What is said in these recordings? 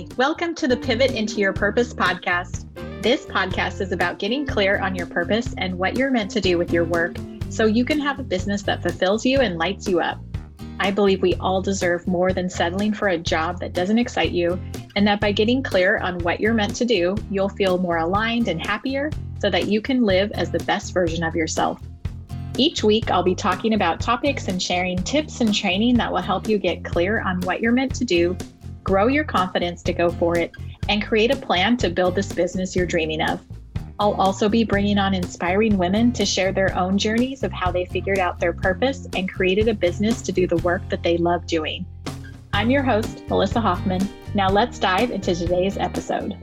Welcome to the Pivot into Your Purpose podcast. This podcast is about getting clear on your purpose and what you're meant to do with your work so you can have a business that fulfills you and lights you up. I believe we all deserve more than settling for a job that doesn't excite you, and that by getting clear on what you're meant to do, you'll feel more aligned and happier so that you can live as the best version of yourself. Each week, I'll be talking about topics and sharing tips and training that will help you get clear on what you're meant to do grow your confidence to go for it, and create a plan to build this business you're dreaming of. I'll also be bringing on inspiring women to share their own journeys of how they figured out their purpose and created a business to do the work that they love doing. I'm your host, Melissa Hoffman. Now let's dive into today's episode.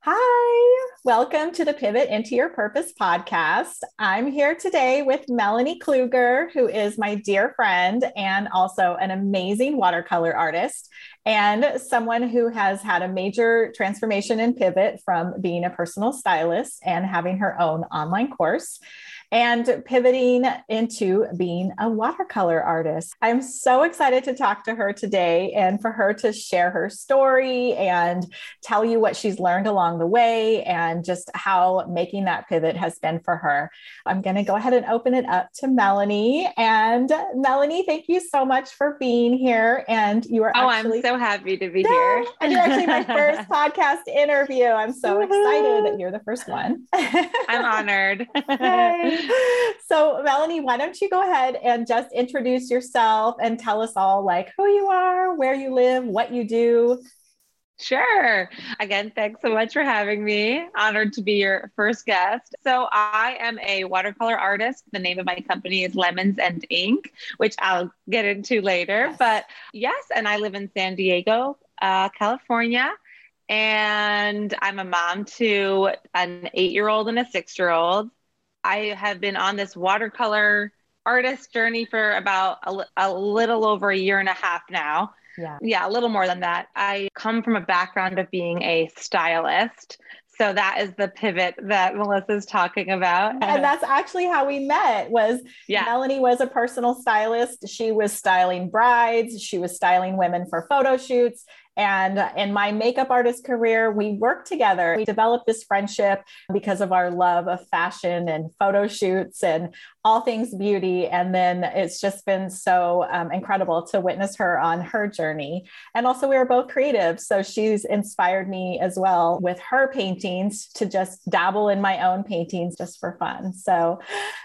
Hi, welcome to the Pivot into Your Purpose podcast. I'm here today with Melanie Kluger, who is my dear friend and also an amazing watercolor artist and someone who has had a major transformation and pivot from being a personal stylist and having her own online course and pivoting into being a watercolor artist. I'm so excited to talk to her today and for her to share her story and tell you what she's learned along the way and just how making that pivot has been for her. I'm going to go ahead and open it up to Melanie. And Melanie, thank you so much for being here. And you are oh, actually I'm so happy to be yeah, here. and you're actually my first podcast interview. I'm so excited that you're the first one. I'm honored. so, Melanie, why don't you go ahead and just introduce yourself and tell us all like who you are, where you live, what you do. Sure. Again, thanks so much for having me. Honored to be your first guest. So, I am a watercolor artist. The name of my company is Lemons and Ink, which I'll get into later. Yes. But yes, and I live in San Diego, uh, California. And I'm a mom to an eight year old and a six year old. I have been on this watercolor artist journey for about a, a, little over a year and a half now. Yeah. Yeah, a little more than that. I come from a background of being a stylist. So that is the pivot that Melissa's talking about. And that's actually how we met was yeah. Melanie was a personal stylist. She was styling brides, she was styling women for photo shoots. And in my makeup artist career, we worked together. We developed this friendship because of our love of fashion and photo shoots and all things beauty. And then it's just been so um, incredible to witness her on her journey. And also, we are both creative. So she's inspired me as well with her paintings to just dabble in my own paintings just for fun. So,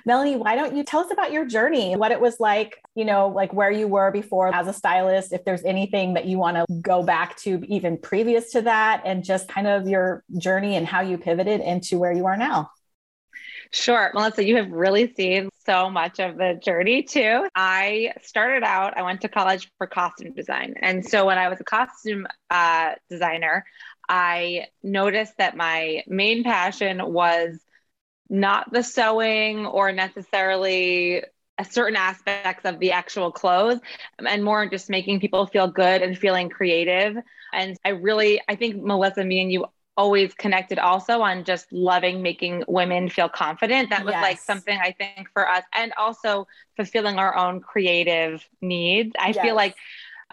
Melanie, why don't you tell us about your journey, what it was like, you know, like where you were before as a stylist, if there's anything that you want to go back to even previous to that, and just kind of your journey and how you pivoted into where you are now. Sure. Melissa, you have really seen so much of the journey too. I started out, I went to college for costume design. And so when I was a costume uh, designer, I noticed that my main passion was not the sewing or necessarily certain aspects of the actual clothes and more just making people feel good and feeling creative. And I really, I think Melissa, me and you always connected also on just loving making women feel confident. That was yes. like something I think for us and also fulfilling our own creative needs. I yes. feel like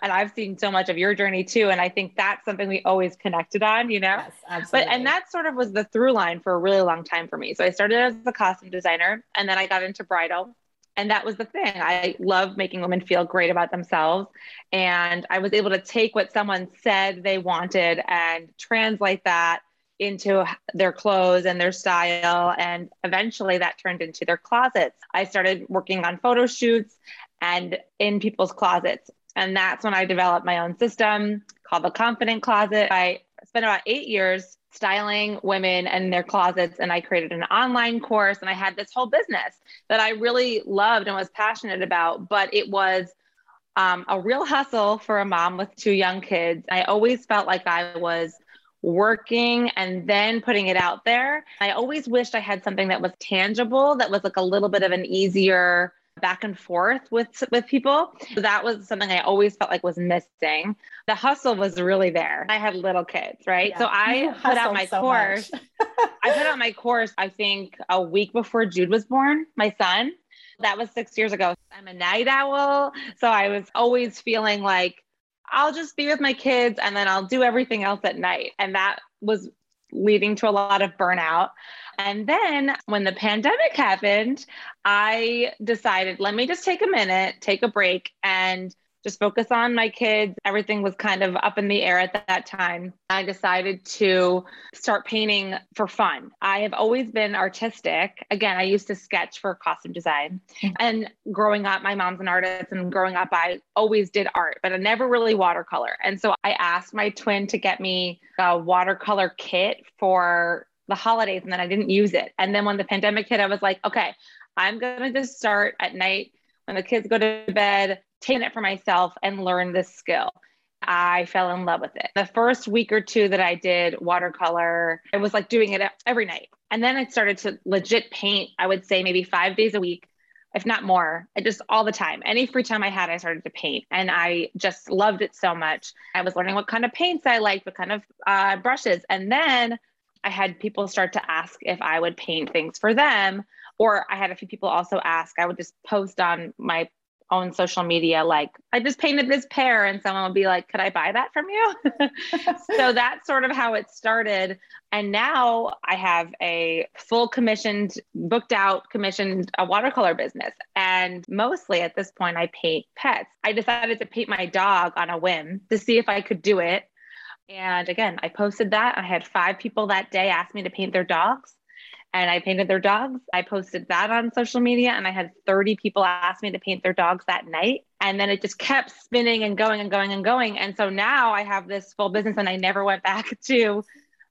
and I've seen so much of your journey too. And I think that's something we always connected on, you know? Yes, absolutely. But and that sort of was the through line for a really long time for me. So I started as a costume designer and then I got into bridal and that was the thing. I love making women feel great about themselves. And I was able to take what someone said they wanted and translate that into their clothes and their style. And eventually that turned into their closets. I started working on photo shoots and in people's closets. And that's when I developed my own system called the Confident Closet. I spent about eight years styling women and their closets and I created an online course and I had this whole business that I really loved and was passionate about but it was um, a real hustle for a mom with two young kids. I always felt like I was working and then putting it out there. I always wished I had something that was tangible that was like a little bit of an easier back and forth with with people. So that was something I always felt like was missing. The hustle was really there. I had little kids, right? Yeah. So I put out my so course. I put out my course I think a week before Jude was born, my son. That was 6 years ago. I'm a night owl, so I was always feeling like I'll just be with my kids and then I'll do everything else at night. And that was leading to a lot of burnout. And then when the pandemic happened, I decided, let me just take a minute, take a break, and just focus on my kids. Everything was kind of up in the air at that time. I decided to start painting for fun. I have always been artistic. Again, I used to sketch for costume design. Mm-hmm. And growing up, my mom's an artist, and growing up, I always did art, but I never really watercolor. And so I asked my twin to get me a watercolor kit for the holidays, and then I didn't use it. And then when the pandemic hit, I was like, okay, I'm going to just start at night when the kids go to bed, taken it for myself and learned this skill. I fell in love with it. The first week or two that I did watercolor, I was like doing it every night. And then I started to legit paint, I would say maybe five days a week, if not more, just all the time. Any free time I had, I started to paint. And I just loved it so much. I was learning what kind of paints I liked, what kind of uh, brushes. And then I had people start to ask if I would paint things for them. Or I had a few people also ask, I would just post on my own social media like i just painted this pear and someone would be like could i buy that from you? So that's sort of how it started. And now i have a full commissioned booked out commissioned a watercolor business. And mostly at this point i paint pets. I decided to paint my dog on a whim to see if i could do it. And again i posted that. I had five people that day ask me to paint their dogs and I painted their dogs. I posted that on social media and I had 30 people ask me to paint their dogs that night. And then it just kept spinning and going and going and going. And so now I have this full business and I never went back to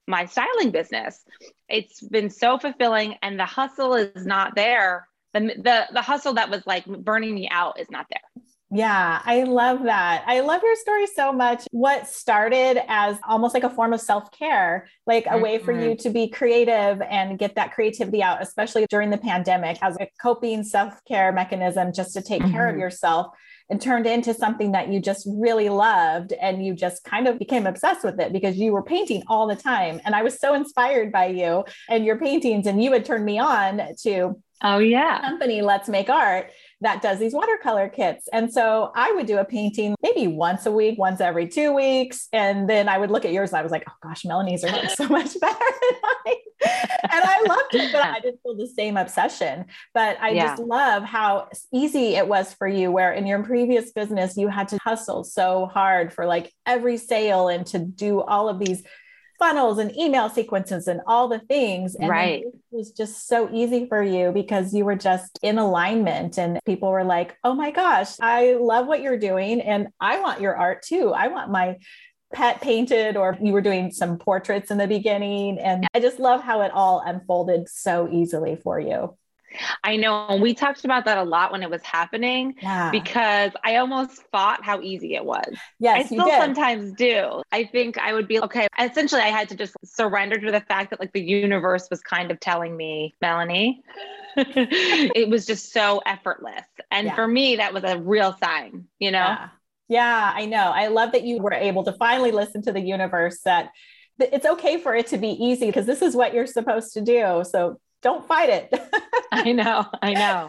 my styling business. It's been so fulfilling and the hustle is not there. The, the, the hustle that was like burning me out is not there. Yeah, I love that. I love your story so much. What started as almost like a form of self care, like a way for you mm-hmm. to be creative and get that creativity out, especially during the pandemic, as a coping self care mechanism just to take mm-hmm. care of mm-hmm. yourself and turned into something that you just really loved and you just kind of became obsessed with it because you were painting all the time and i was so inspired by you and your paintings and you had turned me on to oh yeah company let's make art that does these watercolor kits. And so I would do a painting maybe once a week, once every two weeks. And then I would look at yours and I was like, oh gosh, Melanie's are so much better than mine. and I loved it, but I didn't feel the same obsession. But I yeah. just love how easy it was for you, where in your previous business, you had to hustle so hard for like every sale and to do all of these funnels and email sequences and all the things. And right. it was just so easy for you because you were just in alignment and people were like, oh my gosh, I love what you're doing. And I want your art too. I want my pet painted or you were doing some portraits in the beginning. And I just love how it all unfolded so easily for you. I know And we talked about that a lot when it was happening yeah. because I almost thought how easy it was. Yes, I still sometimes do. I think I would be okay. Essentially, I had to just surrender to the fact that like the universe was kind of telling me, Melanie, it was just so effortless. And yeah. for me, that was a real sign, you know? Yeah. yeah, I know. I love that you were able to finally listen to the universe that it's okay for it to be easy because this is what you're supposed to do. So don't fight it. I know, I know.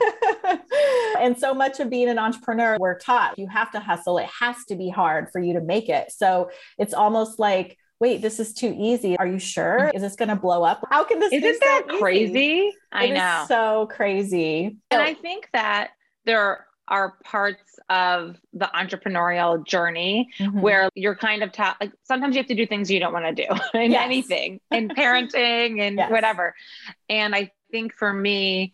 and so much of being an entrepreneur, we're taught you have to hustle. It has to be hard for you to make it. So it's almost like, wait, this is too easy. Are you sure? Mm-hmm. Is this going to blow up? How can this Isn't that so crazy? I know. so crazy. And I think that there are parts of the entrepreneurial journey mm-hmm. where you're kind of taught like sometimes you have to do things you don't want to do in yes. anything in parenting and yes. whatever and i think for me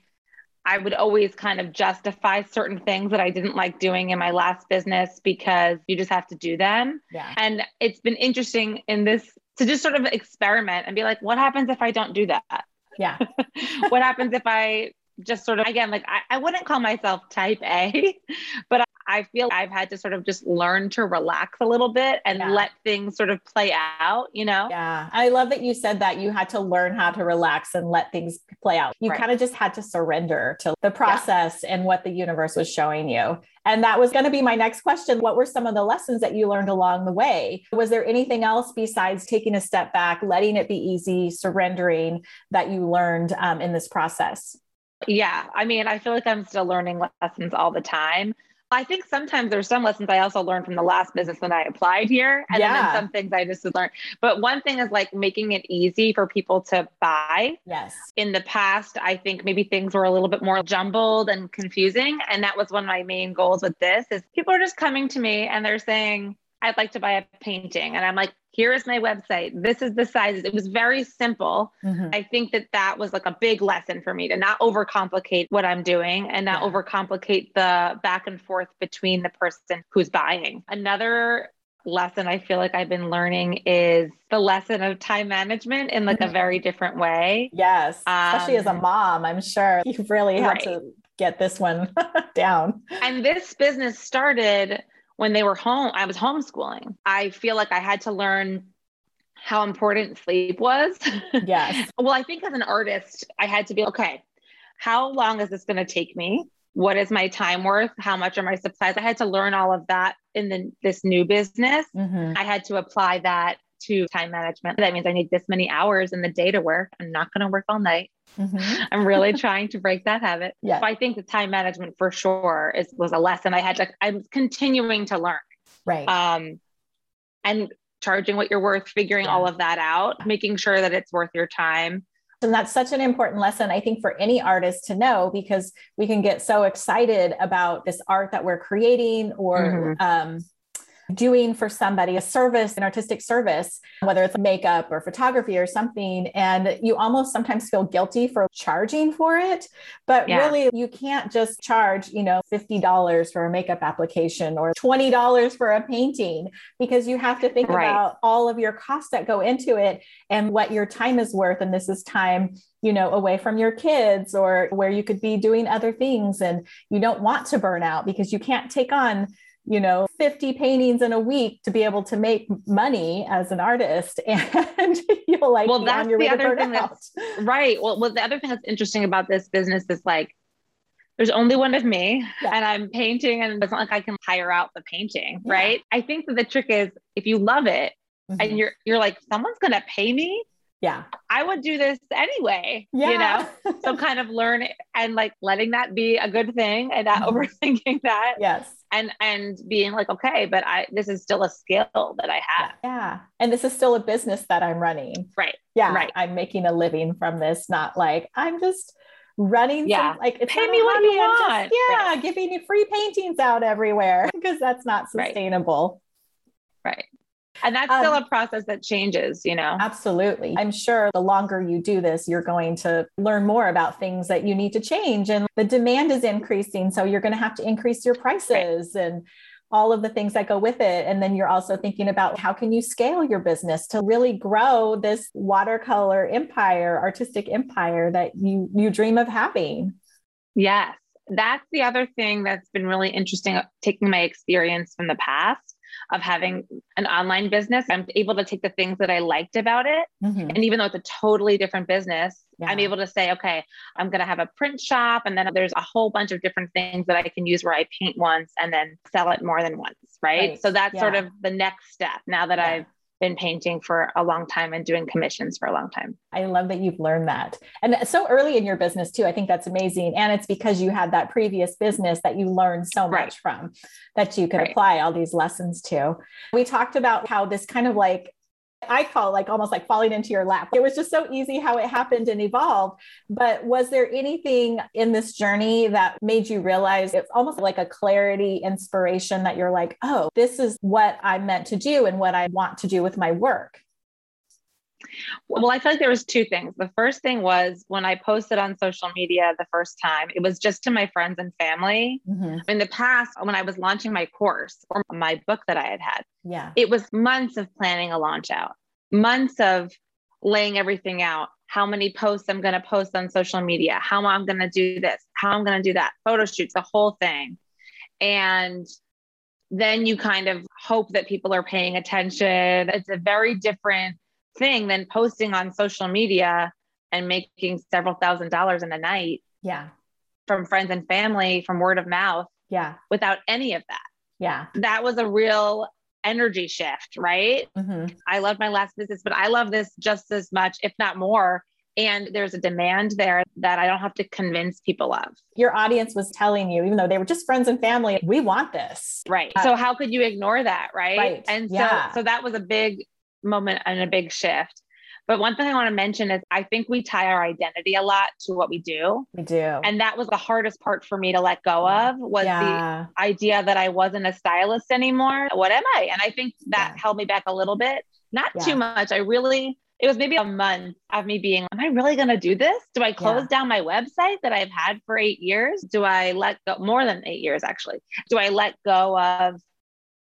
i would always kind of justify certain things that i didn't like doing in my last business because you just have to do them yeah. and it's been interesting in this to just sort of experiment and be like what happens if i don't do that yeah what happens if i just sort of again like I, I wouldn't call myself type A, but I feel I've had to sort of just learn to relax a little bit and yeah. let things sort of play out, you know? Yeah. I love that you said that you had to learn how to relax and let things play out. You right. kind of just had to surrender to the process yeah. and what the universe was showing you. And that was going to be my next question. What were some of the lessons that you learned along the way? Was there anything else besides taking a step back, letting it be easy, surrendering that you learned um, in this process? Yeah. I mean, I feel like I'm still learning lessons all the time. I think sometimes there's some lessons I also learned from the last business that I applied here. And Yeah. then some things I just learned. But one thing is like making it easy for people to buy. Yes. In the past, I think maybe things were a little bit more jumbled and confusing. And that was one of my main goals with this is people are just coming to me and they're saying, I'd like to buy a painting. And I'm like, here is my website. This is the sizes. It was very simple. Mhm. I think that that was like a big lesson for me to not overcomplicate what I'm doing and not Yeah. overcomplicate the back and forth between the person who's buying. Another lesson I feel like I've been learning is the lesson of time management in like a Mhm. very different way. Yes. Especially as a Um, mom, I'm sure you've really had right. to get this one down. And this business started when they were home. I was homeschooling. I feel like I had to learn how important sleep was. Yes. Well, I think as an artist, I had to be okay, how long is this going to take me? What is my time worth? How much are my supplies? I had to learn all of that in the, this new business. Mhm. I had to apply that to time management. That means I need this many hours in the day to work. I'm not going to work all night. Mhm. I'm really trying to break that habit. Yeah. So I think the time management for sure is was a lesson I had to, I'm continuing to learn. Right. Um, and charging what you're worth, figuring Yeah. all of that out, making sure that it's worth your time. And that's such an important lesson, I think, for any artist to know because we can get so excited about this art that we're creating or um, doing for somebody a service, an artistic service, whether it's makeup or photography or something. And you almost sometimes feel guilty for charging for it. But Yeah. really, you can't just charge, you know, $50 for a makeup application or $20 for a painting because you have to think Right. about all of your costs that go into it and what your time is worth. And this is time, you know, away from your kids or where you could be doing other things. And you don't want to burn out because you can't take on, you know, 50 paintings in a week to be able to make money as an artist. And you'll like, Well, that's the other thing out. that's right. Well, well, the other thing that's interesting about this business is like, there's only one of me Yeah. and I'm painting and it's not like I can hire out the painting, Yeah. right? I think that the trick is if you love it Mhm. and you're, you're like, someone's going to pay me. yeah. I would do this anyway, Yeah. you know? So kind of learn and like letting that be a good thing and not Mhm. overthinking that yes. And, and being like, okay, but I, this is still a skill that I have. Yeah. And this is still a business that I'm running. Right. Yeah. Right. I'm making a living from this, not like I'm just running. Yeah. Some, like it's Pay me what you I'm just- want. yeah. Right. Giving you free paintings out everywhere because that's not Right. sustainable. Right. And that's Um, still a process that changes, you know? Absolutely. I'm sure the longer you do this, you're going to learn more about things that you need to change. And the demand is increasing. So you're going to have to increase your prices and all of the things that go with it. And then you're also thinking about how can you scale your business to really grow this watercolor empire, artistic empire that you you dream of having. Yes. That's the other thing that's been really interesting, taking my experience from the past of having an online business. I'm able to take the things that I liked about it. Mhm. And even though it's a totally different business, I'm able to say, okay, I'm going to have a print shop. And then there's a whole bunch of different things that I can use where I paint once and then sell it more than once. Right. Right. So that's sort of the next step now that Yeah. I've been painting for a long time and doing commissions for a long time. I love that you've learned that. And so early in your business, too. I think that's amazing. And it's because you had that previous business that you learned so Right. much from that you could Right. apply all these lessons to. We talked about how this kind of like, I call like almost like falling into your lap. It was just so easy how it happened and evolved. But was there anything in this journey that made you realize it's almost like a clarity, inspiration that you're like, oh, this is what I'm meant to do and what I want to do with my work? Well, I feel like there was two things. The first thing was when I posted on social media the first time, it was just to my friends and family. Mhm. In the past, when I was launching my course or my book that I had had, Yeah. it was months of planning a launch out, months of laying everything out, how many posts I'm going to post on social media, how I'm going to do this, how I'm going to do that, photo shoots, the whole thing. And then you kind of hope that people are paying attention. It's a very different thing than posting on social media and making several thousand dollars in a night Yeah. from friends and family from word of mouth Yeah. without any of that. Yeah. That was a real energy shift, right? Mhm. I love my last business, but I love this just as much, if not more, and there's a demand there that I don't have to convince people of. Your audience was telling you, even though they were just friends and family, we want this. Right. Uh, so how could you ignore that? Right. right. And so, yeah. so that was a big moment and a big shift. But one thing I want to mention is I think we tie our identity a lot to what we do. We do. And that was the hardest part for me to let go of was yeah. the idea that I wasn't a stylist anymore. What am I? And I think that Yeah. held me back a little bit. Not Yeah. too much. I really it was maybe a month of me being, am I really going to do this? Do I close Yeah. down my website that I've had for eight years? Do I let go more than eight years actually? Do I let go of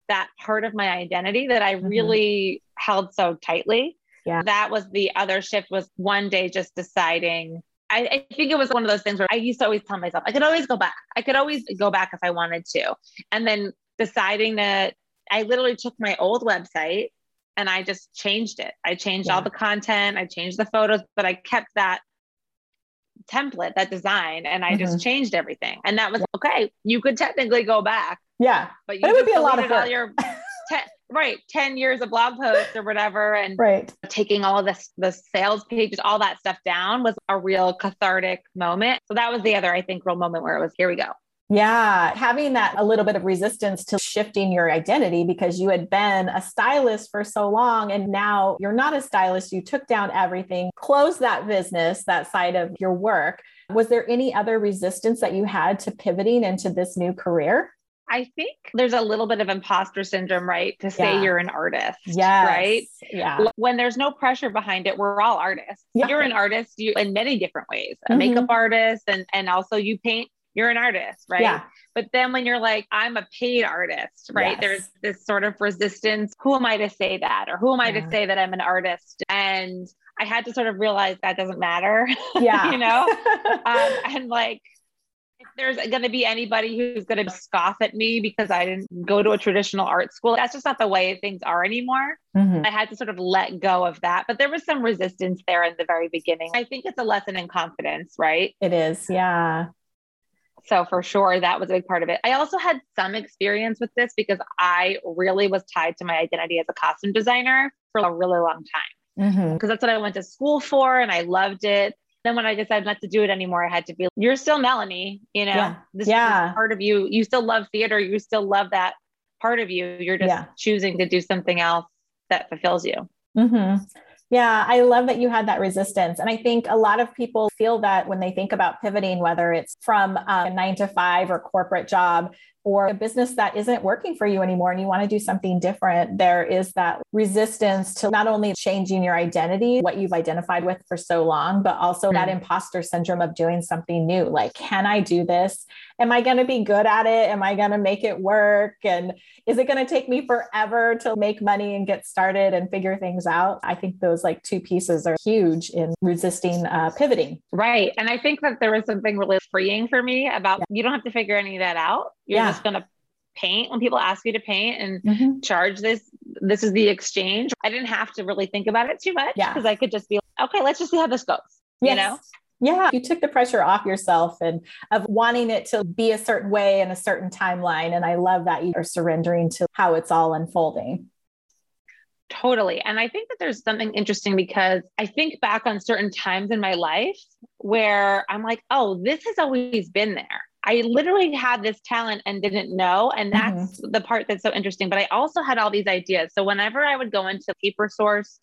that part of my identity that I Mhm. really held so tightly? Yeah. That was the other shift was one day just deciding. I, I think it was one of those things where I used to always tell myself I could always go back. I could always go back if I wanted to. And then deciding that I literally took my old website and I just changed it. I changed all the content, I changed the photos, but I kept that template, that design, and I Mm-hmm. just changed everything. And that was okay. You could technically go back, Yeah. but you But it would be a lot of work. your right 10 years of blog posts or whatever and Right. taking all of this the sales pages all that stuff down was a real cathartic moment so that was the other i think real moment where it was here we go Yeah, having that a little bit of resistance to shifting your identity because you had been a stylist for so long and now you're not a stylist. You took down everything, closed that business, that side of your work. Was there any other resistance that you had to pivoting into this new career? I think there's a little bit of imposter syndrome right to say Yeah. you're an artist Yeah. right Yeah. when there's no pressure behind it we're all artists Yeah. you're an artist you in many different ways a Mhm. makeup artist and and also you paint you're an artist right Yeah. But then when you're like, I'm a paid artist, right? Yes. There's this sort of resistance. Who am I to say that? Or who am I Yeah. to say that I'm an artist? And I had to sort of realize that doesn't matter, Yeah. you know? um, and like, there's going to be anybody who's going to scoff at me because I didn't go to a traditional art school, that's just not the way things are anymore. Mhm. I had to sort of let go of that. But there was some resistance there in the very beginning. I think it's a lesson in confidence, right? It is. Yeah. So for sure, that was a big part of it. I also had some experience with this because I really was tied to my identity as a costume designer for a really long time Mhm. because that's what I went to school for and I loved it. Then when I decided not to do it anymore, I had to be, you're still Melanie, you know, Yeah. this Yeah. is part of you. You still love theater. You still love that part of you. You're just Yeah. choosing to do something else that fulfills you. hmm Yeah, I love that you had that resistance. And I think a lot of people feel that when they think about pivoting, whether it's from um, a nine to five or corporate job or a business that isn't working for you anymore and you want to do something different, there is that resistance to not only changing your identity, what you've identified with for so long, but also that Mhm. imposter syndrome of doing something new. Like, can I do this? Am I going to be good at it? Am I going to make it work? And is it going to take me forever to make money and get started and figure things out? I think those like two pieces are huge in resisting uh, pivoting. Right. And I think that there was something really freeing for me about you don't have to figure any of that out. You're Yeah. Just going to paint when people ask you to paint and mm-hmm. charge this. This is the exchange. I didn't have to really think about it too much Yeah. because I could just be like, okay, let's just see how this goes. You know? Yeah, you took the pressure off yourself and of wanting it to be a certain way in a certain timeline. And I love that you are surrendering to how it's all unfolding. Totally. And I think that there's something interesting because I think back on certain times in my life where I'm like, oh, this has always been there. I literally had this talent and didn't know. And that's the part that's so interesting. But I also had all these ideas. So whenever I would go into paper source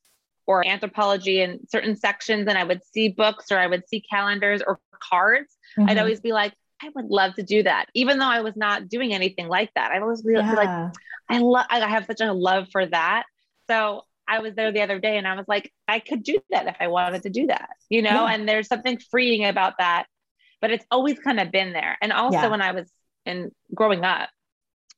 or Anthropologie in certain sections and I would see books or I would see calendars or cards, I'd Mhm. always be like, I would love to do that, even though I was not doing anything like that. I'd always be, be like. I love, I have such a love for that. So I was there the other day and I was like, I could do that if I wanted to do that, you know? Yeah. And there's something freeing about that, but it's always kind of been there. And also Yeah. when I was in growing up,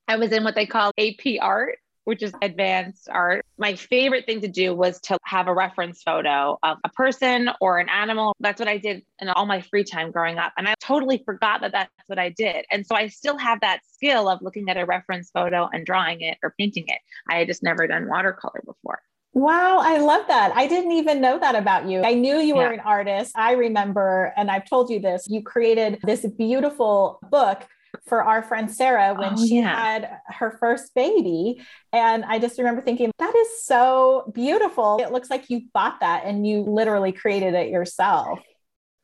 I was in what they call AP art, which is advanced art. My favorite thing to do was to have a reference photo of a person or an animal. That's what I did in all my free time growing up. And I totally forgot that that's what I did. And so I still have that skill of looking at a reference photo and drawing it or painting it. I had just never done watercolor before. Wow, I love that. I didn't even know that about you. I knew you were Yeah. an artist. I remember, and I've told you this, you created this beautiful book for our friend Sarah when Oh, she yeah. had her first baby. And I just remember thinking, that is so beautiful. It looks like you bought that and you literally created it yourself.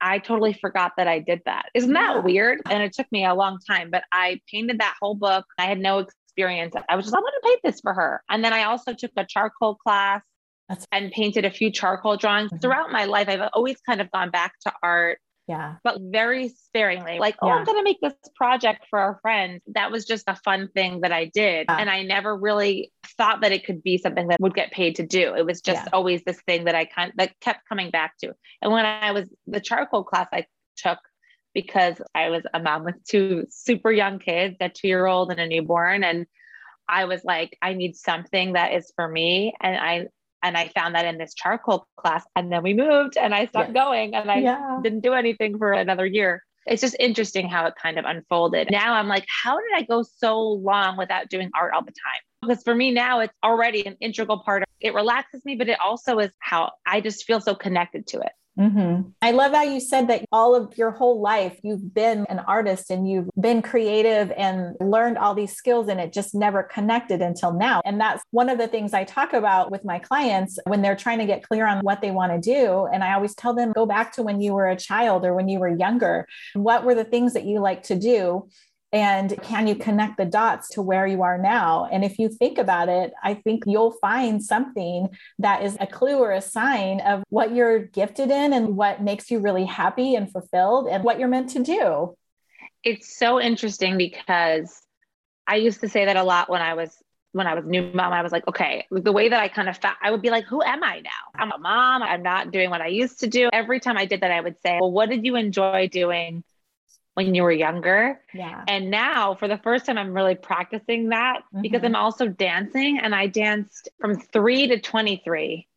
I totally forgot that I did that. Isn't that Yeah. weird? And it took me a long time, but I painted that whole book. I had no experience. I was just, I'm going to paint this for her. And then I also took a charcoal class That's- and painted a few charcoal drawings. Mhm. Throughout my life, I've always kind of gone back to art, Yeah. but very sparingly. Like, oh, I'm going to make this project for our friend. That was just a fun thing that I did. Yeah. And I never really thought that it could be something that would get paid to do. It was just Yeah. always this thing that I kind that kept coming back to. And when I was the charcoal class I took because I was a mom with two super young kids, a two year old and a newborn. And I was like, I need something that is for me. And I and I found that in this charcoal class. And then we moved and I stopped going and I yeah. didn't do anything for another year. It's just interesting how it kind of unfolded. Now I'm like, how did I go so long without doing art all the time? Because for me now, it's already an integral part of it relaxes me, but it also is how I just feel so connected to it. Mhm. I love how you said that all of your whole life you've been an artist and you've been creative and learned all these skills and it just never connected until now. And that's one of the things I talk about with my clients when they're trying to get clear on what they want to do. And I always tell them go back to when you were a child or when you were younger. What were the things that you like to do? And can you connect the dots to where you are now? And if you think about it, I think you'll find something that is a clue or a sign of what you're gifted in and what makes you really happy and fulfilled and what you're meant to do. It's so interesting because I used to say that a lot when I was when I was new mom. I was like, okay, the way that I kind of felt, I would be like, who am I now? I'm a mom. I'm not doing what I used to do. Every time I did that, I would say, well, what did you enjoy doing when you were younger? Yeah. And now, for the first time, I'm really practicing that because Mhm. I'm also dancing and I danced from three to 23,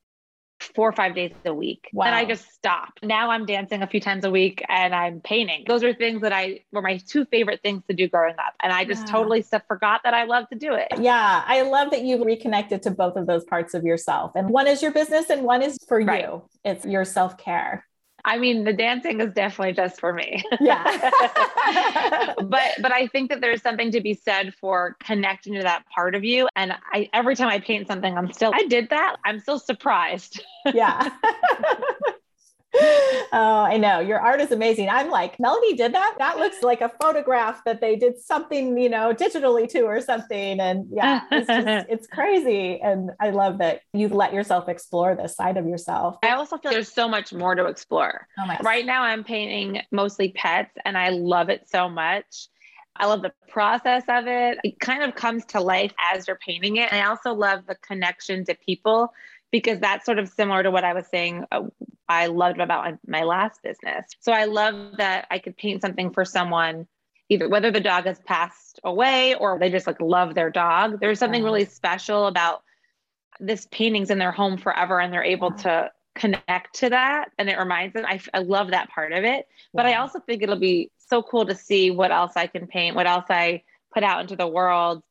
four or five days a week. Wow. And I just stopped. Now I'm dancing a few times a week and I'm painting. Those are things that I were my two favorite things to do growing up. And I just Yeah. totally forgot that I love to do it. Yeah, I love that you've reconnected to both of those parts of yourself. And one is your business and one is for Right. you. It's your self care. I mean, the dancing is definitely just for me. Yeah. but but I think that there's something to be said for connecting to that part of you. And I every time I paint something, I'm still I did that. I'm still surprised. yeah. oh, I know. Your art is amazing. I'm like, Melanie did that? That looks like a photograph that they did something, you know, digitally to or something. And yeah, it's just, it's crazy. And I love that you've let yourself explore this side of yourself. I also feel there's so much more to explore. Oh my Right now, I'm painting mostly pets, and I love it so much. I love the process of it. It kind of comes to life as you're painting it. And I also love the connection to people because that's sort of similar to what I was saying. uh, I loved about my, my last business. So I love that I could paint something for someone, either whether the dog has passed away or they just like love their dog. There's something really special about this painting's in their home forever and they're able to connect to that and it reminds them I, I love that part of it but i also think it'll be so cool to see what else i can paint what else i put out into the world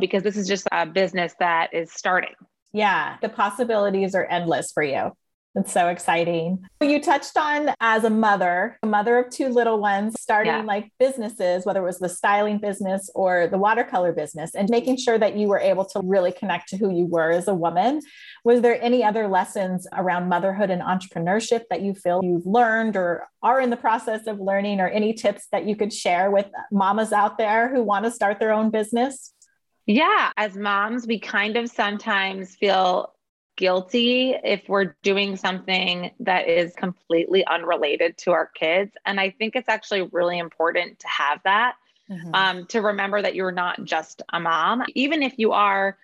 because this is just a business that is starting Yeah, the possibilities are endless for you. It's so exciting. You touched on as a mother, a mother of two little ones, starting Yeah. like businesses, whether it was the styling business or the watercolor business, and making sure that you were able to really connect to who you were as a woman. Was there any other lessons around motherhood and entrepreneurship that you feel you've learned or are in the process of learning, or any tips that you could share with mamas out there who want to start their own business? Yeah as moms we kind of sometimes feel guilty if we're doing something that is completely unrelated to our kids and i think it's actually really important to have that um, to remember that you're not just a mom. Even if you are,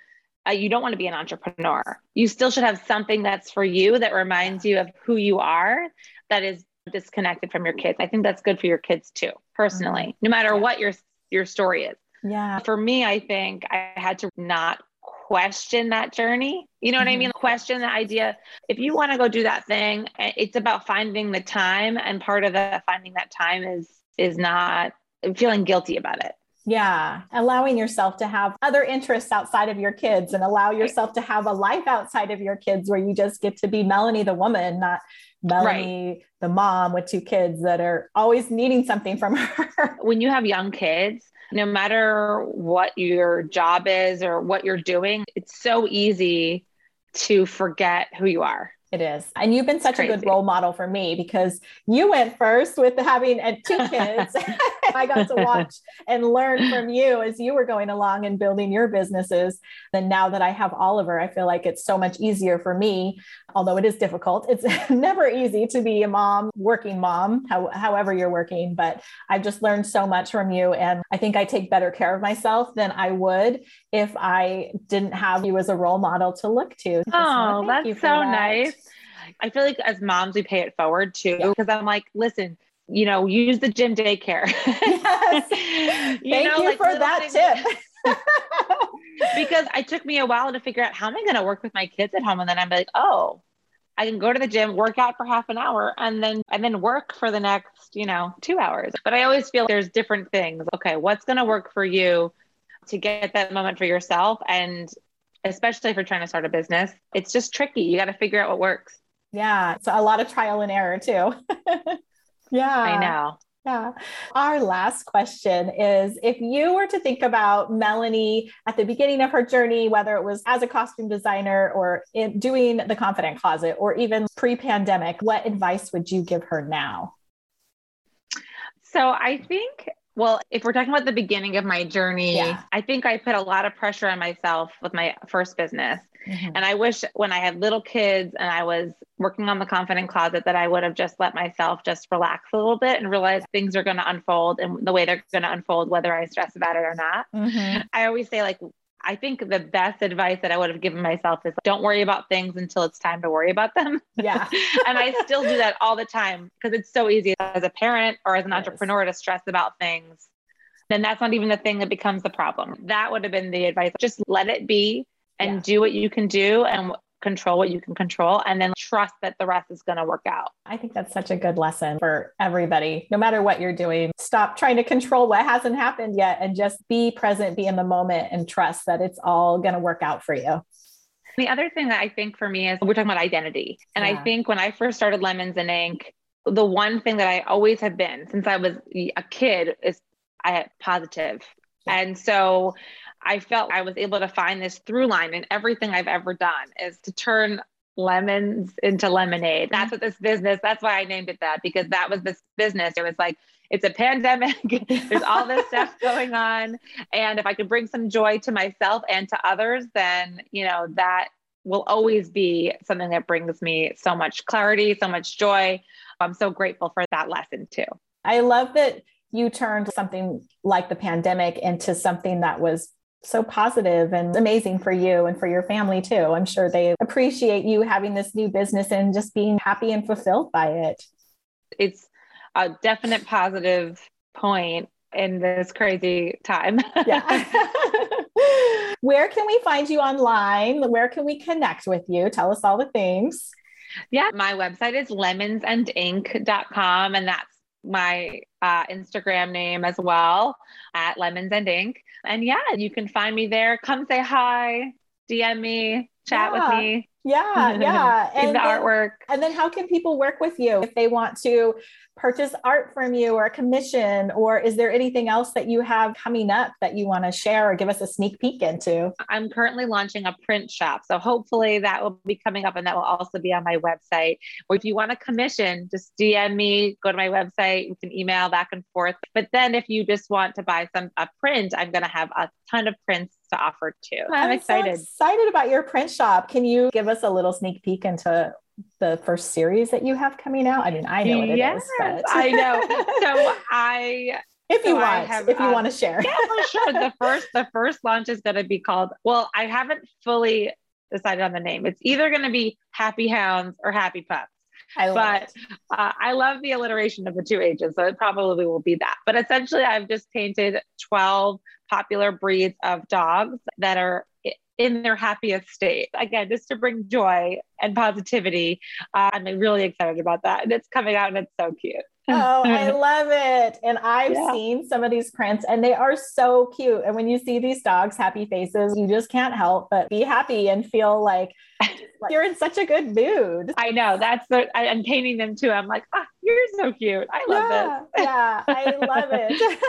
uh, you don't want to be an entrepreneur, you still should have something that's for you that reminds you of who you are, that is disconnected from your kids. I think that's good for your kids too, personally, no matter what your your story is. Yeah. For me, I think I had to not question that journey. You know what I Mhm. mean? Question the idea. If you want to go do that thing, eh, it's about finding the time, and part of the finding that time is is not feeling guilty about it. Yeah, allowing yourself to have other interests outside of your kids and allow yourself to have a life outside of your kids where you just get to be Melanie the woman, not Melanie, right. the mom with two kids that are always needing something from her. when you have young kids, no matter what your job is or what you're doing, it's so easy to forget who you are. It is. And you've been such Crazy. a good role model for me because you went first with having two kids. I got to watch and learn from you as you were going along and building your businesses. And now that I have Oliver, I feel like it's so much easier for me, although it is difficult. It's never easy to be a mom, working mom, how, however you're working. But I've just learned so much from you. And I think I take better care of myself than I would if I didn't have you as a role model to look to. Oh, that's so that. nice. I feel like as moms, we pay it forward too, because yeah. I'm like, listen, you know, use the gym daycare. Yes. you Thank know, you like for that tip. because it took me a while to figure out how am I going to work with my kids at home, and then I'm like, oh, I can go to the gym, work out for half an hour, and then and then work for the next, you know, two hours. But I always feel like there's different things. Okay, what's going to work for you to get that moment for yourself, and especially if you're trying to start a business, it's just tricky. You got to figure out what works. Yeah. So a lot of trial and error too. yeah. I know. Yeah. Our last question is if you were to think about Melanie at the beginning of her journey, whether it was as a costume designer or doing the confident closet or even pre pandemic, what advice would you give her now? So I think well, if we're talking about the beginning of my journey, yeah. I think I put a lot of pressure on myself with my first business. Mm-hmm. And I wish when I had little kids and I was working on the confident closet that I would have just let myself just relax a little bit and realize things are going to unfold and the way they're going to unfold, whether I stress about it or not. Mm-hmm. I always say, like, I think the best advice that I would have given myself is don't worry about things until it's time to worry about them. Yeah. and I still do that all the time because it's so easy as a parent or as an entrepreneur to stress about things. Then that's not even the thing that becomes the problem. That would have been the advice. Just let it be and yeah. do what you can do and control what you can control and then trust that the rest is going to work out. I think that's such a good lesson for everybody, no matter what you're doing. Stop trying to control what hasn't happened yet and just be present, be in the moment, and trust that it's all going to work out for you. The other thing that I think for me is we're talking about identity. And yeah. I think when I first started Lemons and Ink, the one thing that I always have been since I was a kid is I had positive. Yeah. And so I felt I was able to find this through line in everything I've ever done is to turn lemons into lemonade. That's mm-hmm. what this business, that's why I named it that, because that was this business. It was like, it's a pandemic. There's all this stuff going on. And if I could bring some joy to myself and to others, then, you know, that will always be something that brings me so much clarity, so much joy. I'm so grateful for that lesson too. I love that you turned something like the pandemic into something that was so positive and amazing for you and for your family too. I'm sure they appreciate you having this new business and just being happy and fulfilled by it. It's a definite positive point in this crazy time. yeah. Where can we find you online? Where can we connect with you? Tell us all the things. Yeah, my website is lemonsandink.com and that's my uh, Instagram name as well at Lemons and Ink. And yeah, you can find me there. Come say hi, DM me, chat yeah. with me. Yeah, yeah. and the then, artwork. And then how can people work with you if they want to purchase art from you or a commission? Or is there anything else that you have coming up that you want to share or give us a sneak peek into? I'm currently launching a print shop. So hopefully that will be coming up and that will also be on my website. Or if you want a commission, just DM me, go to my website. You can email back and forth. But then if you just want to buy some a print, I'm going to have a ton of prints to offer too. I'm, I'm excited. So excited about your print shop. Can you give us a little sneak peek into the first series that you have coming out? I mean, I know what it yes, is, but... I know. So I if you so want have, if you um, want to share yeah for sure the first the first launch is going to be called well i haven't fully decided on the name it's either going to be happy hounds or happy pups I but uh, I love the alliteration of the two H's, so it probably will be that. But essentially, I've just painted 12 popular breeds of dogs that are in their happiest state. Again, just to bring joy and positivity. Uh, I'm really excited about that. And it's coming out and it's so cute. Oh, I love it. And I've yeah. seen some of these prints and they are so cute. And when you see these dogs' happy faces, you just can't help but be happy and feel like you're in such a good mood. I know. That's the, I, am painting them too. I'm like, ah, you're so cute. I love yeah, this. yeah, I love it.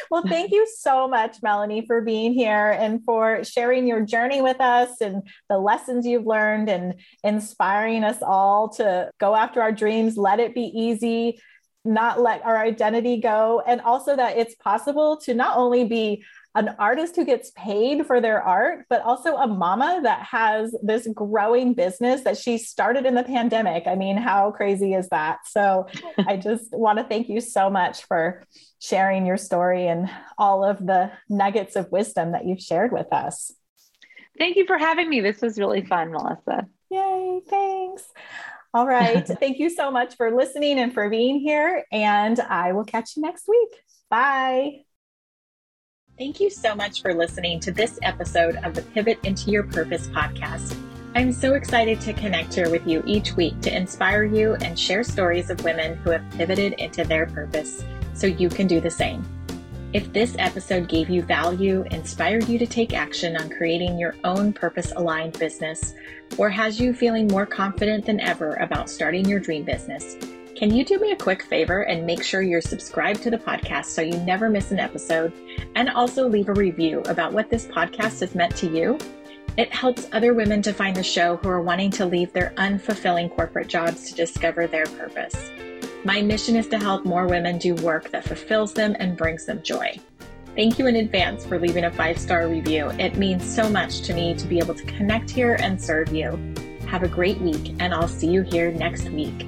well, thank you so much, Melanie, for being here and for sharing your journey with us and the lessons you've learned and inspiring us all to go after our dreams, let it be easy not let our identity go and also that it's possible to not only be an artist who gets paid for their art, but also a mama that has this growing business that she started in the pandemic. I mean, how crazy is that? So I just want to thank you so much for sharing your story and all of the nuggets of wisdom that you've shared with us. Thank you for having me. This was really fun, Melissa. Yay, thanks. All right. Thank you so much for listening and for being here. And I will catch you next week. Bye. Thank you so much for listening to this episode of the Pivot into Your Purpose podcast. I'm so excited to connect here with you each week to inspire you and share stories of women who have pivoted into their purpose so you can do the same. If this episode gave you value, inspired you to take action on creating your own purpose aligned business, or has you feeling more confident than ever about starting your dream business, can you do me a quick favor and make sure you're subscribed to the podcast so you never miss an episode? And also leave a review about what this podcast has meant to you. It helps other women to find the show who are wanting to leave their unfulfilling corporate jobs to discover their purpose. My mission is to help more women do work that fulfills them and brings them joy. Thank you in advance for leaving a five star review. It means so much to me to be able to connect here and serve you. Have a great week, and I'll see you here next week.